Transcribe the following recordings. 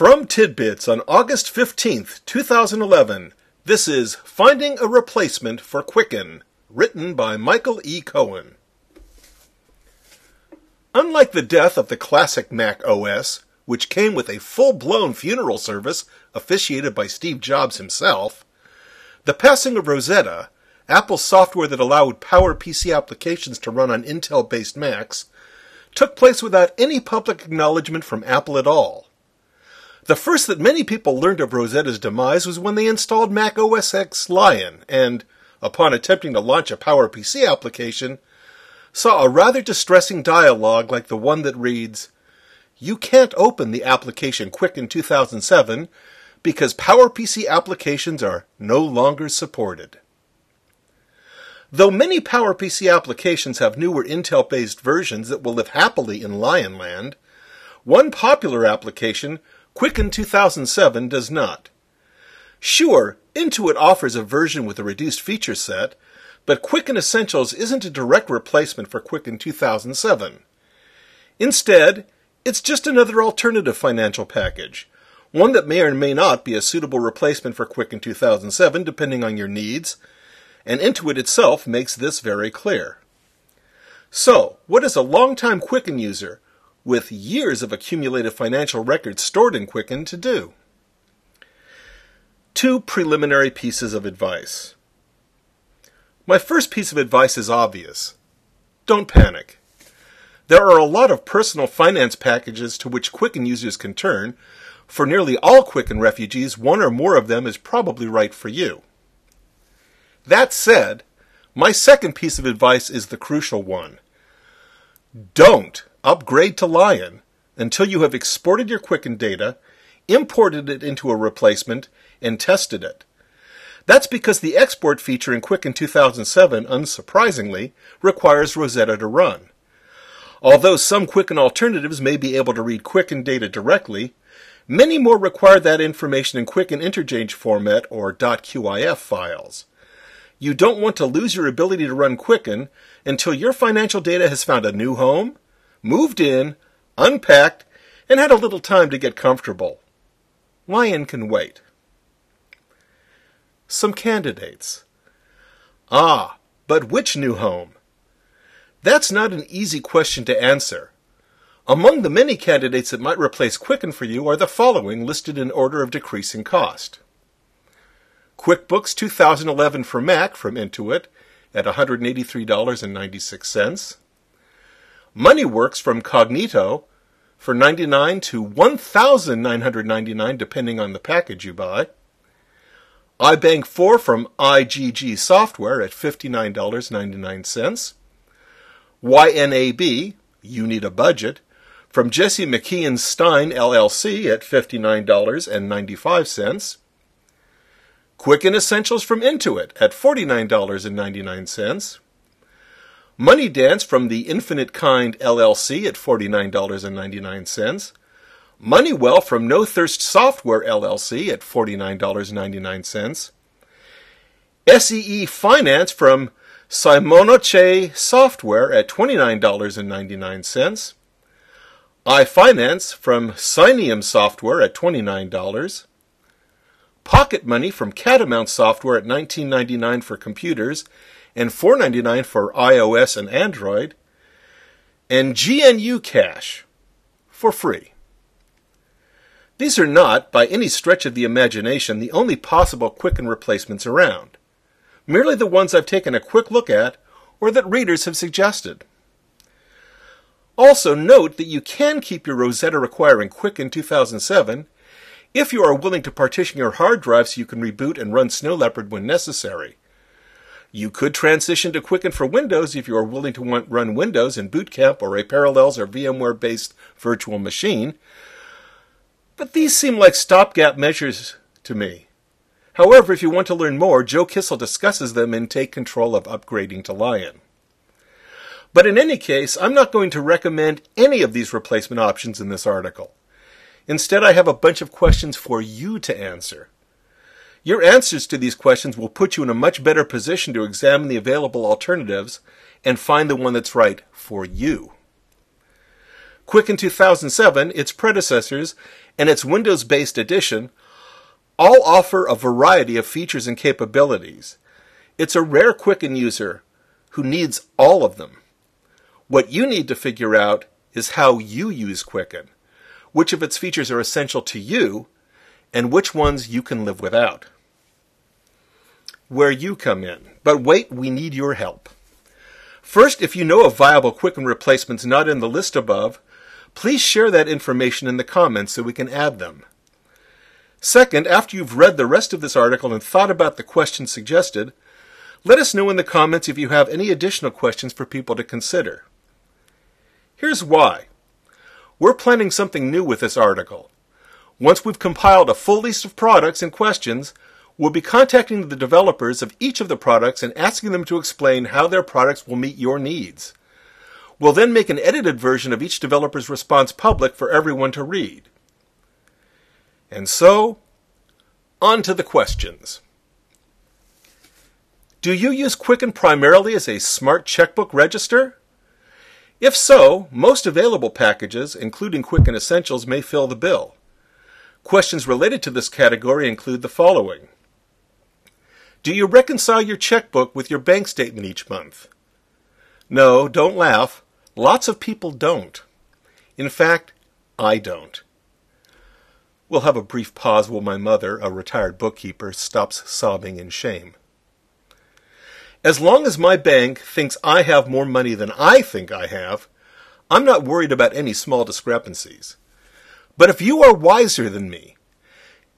From Tidbits on August 15th, 2011, this is Finding a Replacement for Quicken, written by Michael E. Cohen. Unlike the death of the classic Mac OS, which came with a full blown funeral service officiated by Steve Jobs himself, the passing of Rosetta, Apple's software that allowed PowerPC applications to run on Intel based Macs, took place without any public acknowledgement from Apple at all. The first that many people learned of Rosetta's demise was when they installed Mac OS X Lion and, upon attempting to launch a PowerPC application, saw a rather distressing dialogue like the one that reads, You can't open the application Quicken 2007 because PowerPC applications are no longer supported. Though many PowerPC applications have newer Intel based versions that will live happily in Lionland, one popular application Quicken 2007 does not. Sure, Intuit offers a version with a reduced feature set, but Quicken Essentials isn't a direct replacement for Quicken 2007. Instead, it's just another alternative financial package, one that may or may not be a suitable replacement for Quicken 2007 depending on your needs, and Intuit itself makes this very clear. So, what does a longtime Quicken user with years of accumulated financial records stored in Quicken to do. Two preliminary pieces of advice. My first piece of advice is obvious. Don't panic. There are a lot of personal finance packages to which Quicken users can turn. For nearly all Quicken refugees, one or more of them is probably right for you. That said, my second piece of advice is the crucial one. Don't upgrade to Lion until you have exported your Quicken data, imported it into a replacement, and tested it. That's because the export feature in Quicken 2007, unsurprisingly, requires Rosetta to run. Although some Quicken alternatives may be able to read Quicken data directly, many more require that information in Quicken interchange format or .qif files. You don't want to lose your ability to run Quicken until your financial data has found a new home, moved in, unpacked, and had a little time to get comfortable. Lion can wait. Some candidates. Ah, but which new home? That's not an easy question to answer. Among the many candidates that might replace Quicken for you are the following listed in order of decreasing cost. QuickBooks 2011 for Mac from Intuit at $183.96. MoneyWorks from Cognito for 99 to 1999 depending on the package you buy. iBank 4 from IGG Software at $59.99. YNAB, You Need a Budget, from Jesse McKeon Stein LLC at $59.95. Quicken Essentials from Intuit at $49.99. Moneydance from the Infinite Kind LLC at $49.99. Moneywell from No Thirst Software LLC at $49.99. SEE Finance from Simonoche Software at $29.99. iFinance from Synium Software at $29. Pocket Money from Catamount Software at $19.99 for computers and $4.99 for iOS and Android, and GnuCash for free. These are not, by any stretch of the imagination, the only possible Quicken replacements around, merely the ones I've taken a quick look at or that readers have suggested. Also, note that you can keep your Rosetta requiring Quicken 2007 if you are willing to partition your hard drive so you can reboot and run Snow Leopard when necessary. You could transition to Quicken for Windows if you are willing to want, run Windows in Boot Camp or a Parallels or VMware based virtual machine. But these seem like stopgap measures to me. However, if you want to learn more, Joe Kissell discusses them in Take Control of Upgrading to Lion. But in any case, I'm not going to recommend any of these replacement options in this article. Instead, I have a bunch of questions for you to answer. Your answers to these questions will put you in a much better position to examine the available alternatives and find the one that's right for you. Quicken 2007, its predecessors, and its Windows based edition all offer a variety of features and capabilities. It's a rare Quicken user who needs all of them. What you need to figure out is how you use Quicken, which of its features are essential to you, and which ones you can live without. Where you come in. But wait, we need your help. First, if you know of viable Quicken replacements not in the list above, please share that information in the comments so we can add them. Second, after you've read the rest of this article and thought about the questions suggested, let us know in the comments if you have any additional questions for people to consider. Here's why. We're planning something new with this article. Once we've compiled a full list of products and questions, we'll be contacting the developers of each of the products and asking them to explain how their products will meet your needs. We'll then make an edited version of each developer's response public for everyone to read. And so, on to the questions. Do you use Quicken primarily as a smart checkbook register? If so, most available packages, including Quicken Essentials, may fill the bill. Questions related to this category include the following Do you reconcile your checkbook with your bank statement each month? No, don't laugh. Lots of people don't. In fact, I don't. We'll have a brief pause while my mother, a retired bookkeeper, stops sobbing in shame. As long as my bank thinks I have more money than I think I have, I'm not worried about any small discrepancies. But if you are wiser than me,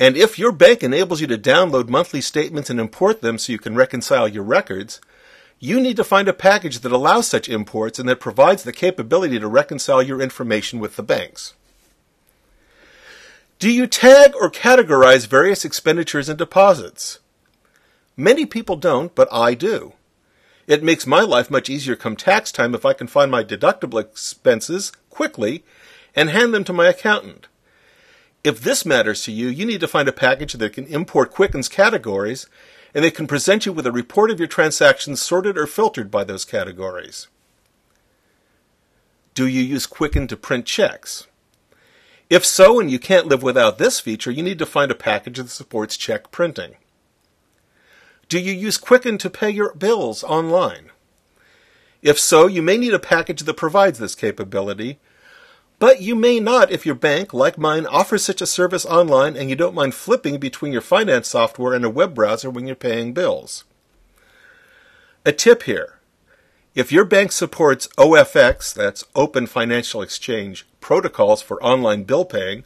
and if your bank enables you to download monthly statements and import them so you can reconcile your records, you need to find a package that allows such imports and that provides the capability to reconcile your information with the banks. Do you tag or categorize various expenditures and deposits? Many people don't, but I do. It makes my life much easier come tax time if I can find my deductible expenses quickly and hand them to my accountant. If this matters to you, you need to find a package that can import Quicken's categories and they can present you with a report of your transactions sorted or filtered by those categories. Do you use Quicken to print checks? If so, and you can't live without this feature, you need to find a package that supports check printing. Do you use Quicken to pay your bills online? If so, you may need a package that provides this capability, but you may not if your bank, like mine, offers such a service online and you don't mind flipping between your finance software and a web browser when you're paying bills. A tip here. If your bank supports OFX, that's Open Financial Exchange, protocols for online bill paying,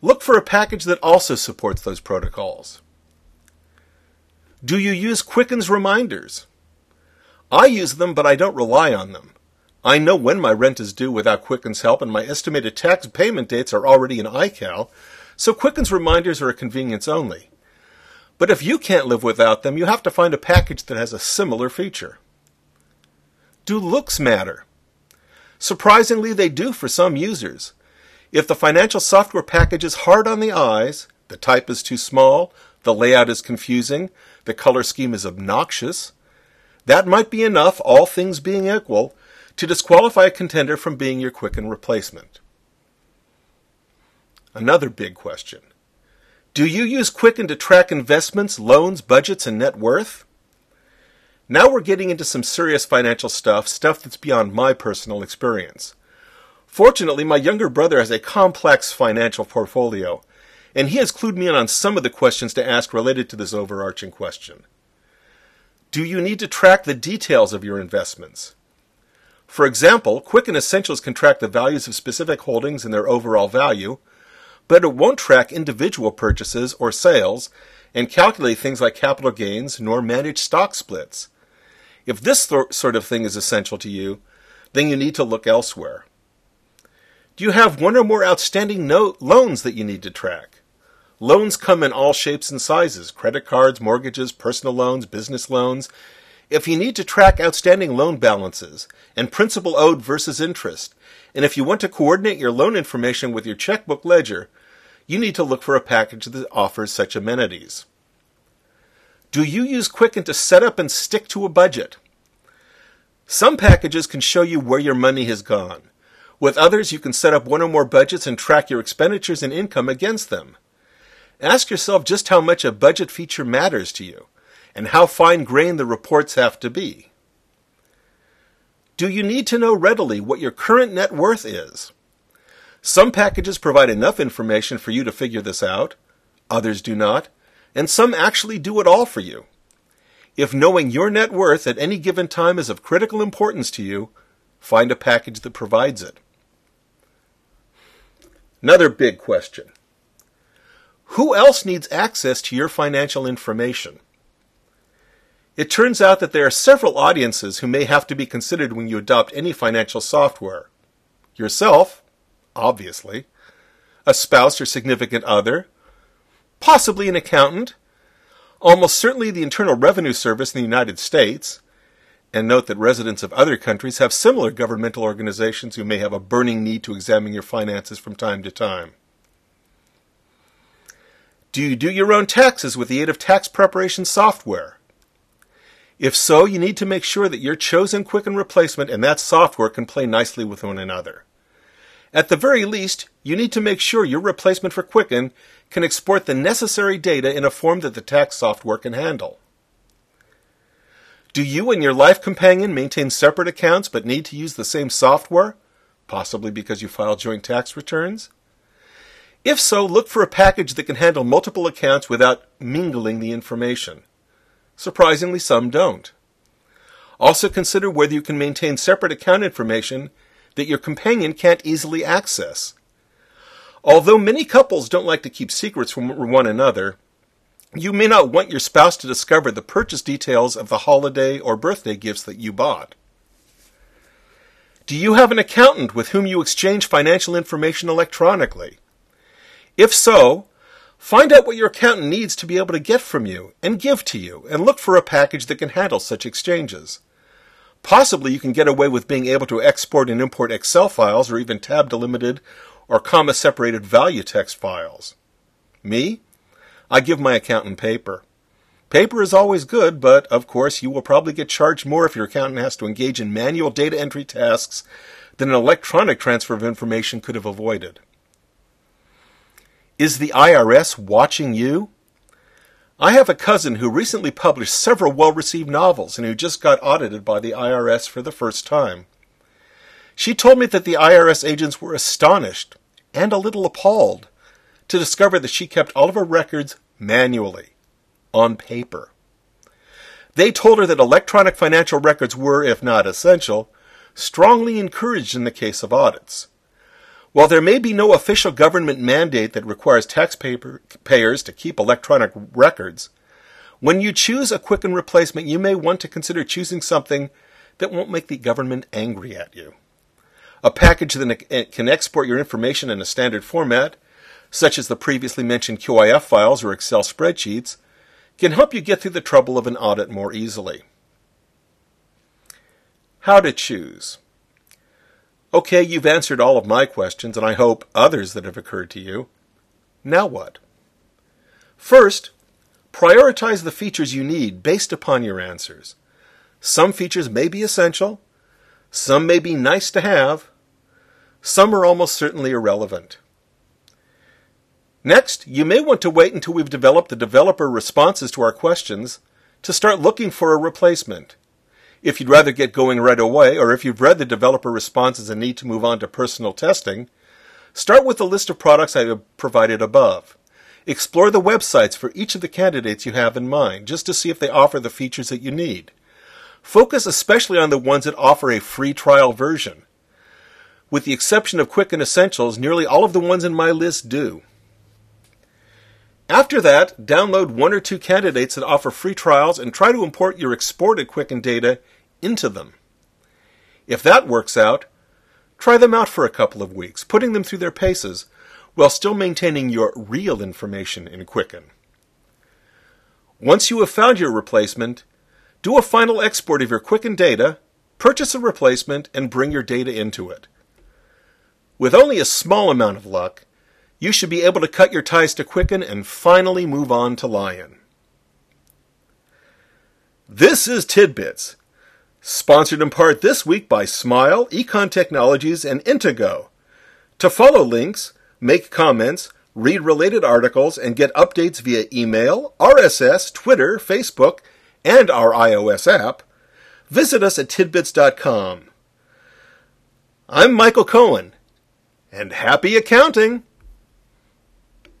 look for a package that also supports those protocols. Do you use Quicken's reminders? I use them, but I don't rely on them. I know when my rent is due without Quicken's help, and my estimated tax payment dates are already in iCal, so Quicken's reminders are a convenience only. But if you can't live without them, you have to find a package that has a similar feature. Do looks matter? Surprisingly, they do for some users. If the financial software package is hard on the eyes, the type is too small, the layout is confusing, the color scheme is obnoxious, that might be enough, all things being equal, to disqualify a contender from being your Quicken replacement. Another big question. Do you use Quicken to track investments, loans, budgets, and net worth? Now we're getting into some serious financial stuff, stuff that's beyond my personal experience. Fortunately, my younger brother has a complex financial portfolio, and he has clued me in on some of the questions to ask related to this overarching question. Do you need to track the details of your investments? For example, Quicken Essentials can track the values of specific holdings and their overall value, but it won't track individual purchases or sales and calculate things like capital gains nor manage stock splits. If this th- sort of thing is essential to you, then you need to look elsewhere. Do you have one or more outstanding no- loans that you need to track? Loans come in all shapes and sizes credit cards, mortgages, personal loans, business loans. If you need to track outstanding loan balances and principal owed versus interest, and if you want to coordinate your loan information with your checkbook ledger, you need to look for a package that offers such amenities. Do you use Quicken to set up and stick to a budget? Some packages can show you where your money has gone, With others, you can set up one or more budgets and track your expenditures and income against them. Ask yourself just how much a budget feature matters to you and how fine grained the reports have to be. Do you need to know readily what your current net worth is? Some packages provide enough information for you to figure this out, others do not, and some actually do it all for you. If knowing your net worth at any given time is of critical importance to you, find a package that provides it. Another big question. Who else needs access to your financial information? It turns out that there are several audiences who may have to be considered when you adopt any financial software. Yourself, obviously, a spouse or significant other, possibly an accountant, almost certainly the Internal Revenue Service in the United States, and note that residents of other countries have similar governmental organizations who may have a burning need to examine your finances from time to time. Do you do your own taxes with the aid of tax preparation software? If so, you need to make sure that your chosen Quicken replacement and that software can play nicely with one another. At the very least, you need to make sure your replacement for Quicken can export the necessary data in a form that the tax software can handle. Do you and your life companion maintain separate accounts but need to use the same software? Possibly because you file joint tax returns? If so, look for a package that can handle multiple accounts without mingling the information. Surprisingly, some don't. Also consider whether you can maintain separate account information that your companion can't easily access. Although many couples don't like to keep secrets from one another, you may not want your spouse to discover the purchase details of the holiday or birthday gifts that you bought. Do you have an accountant with whom you exchange financial information electronically? If so, find out what your accountant needs to be able to get from you and give to you, and look for a package that can handle such exchanges. Possibly you can get away with being able to export and import Excel files or even tab delimited or comma separated value text files. Me? I give my accountant paper. Paper is always good, but of course you will probably get charged more if your accountant has to engage in manual data entry tasks than an electronic transfer of information could have avoided. Is the IRS watching you? I have a cousin who recently published several well received novels and who just got audited by the IRS for the first time. She told me that the IRS agents were astonished and a little appalled to discover that she kept all of her records manually, on paper. They told her that electronic financial records were, if not essential, strongly encouraged in the case of audits. While there may be no official government mandate that requires taxpayers to keep electronic records, when you choose a Quicken replacement, you may want to consider choosing something that won't make the government angry at you. A package that can eh, export your information in a standard format, such as the previously mentioned QIF files or Excel spreadsheets, can help you get through the trouble of an audit more easily. How to choose. Okay, you've answered all of my questions, and I hope others that have occurred to you. Now what? First, prioritize the features you need based upon your answers. Some features may be essential, some may be nice to have, some are almost certainly irrelevant. Next, you may want to wait until we've developed the developer responses to our questions to start looking for a replacement. If you'd rather get going right away, or if you've read the developer responses and need to move on to personal testing, start with the list of products I have provided above. Explore the websites for each of the candidates you have in mind, just to see if they offer the features that you need. Focus especially on the ones that offer a free trial version. With the exception of Quicken Essentials, nearly all of the ones in my list do. After that, download one or two candidates that offer free trials and try to import your exported Quicken data into them. If that works out, try them out for a couple of weeks, putting them through their paces while still maintaining your real information in Quicken. Once you have found your replacement, do a final export of your Quicken data, purchase a replacement, and bring your data into it. With only a small amount of luck, you should be able to cut your ties to Quicken and finally move on to Lion. This is Tidbits. Sponsored in part this week by Smile, Econ Technologies, and Intego. To follow links, make comments, read related articles, and get updates via email, RSS, Twitter, Facebook, and our iOS app, visit us at tidbits.com. I'm Michael Cohen, and happy accounting!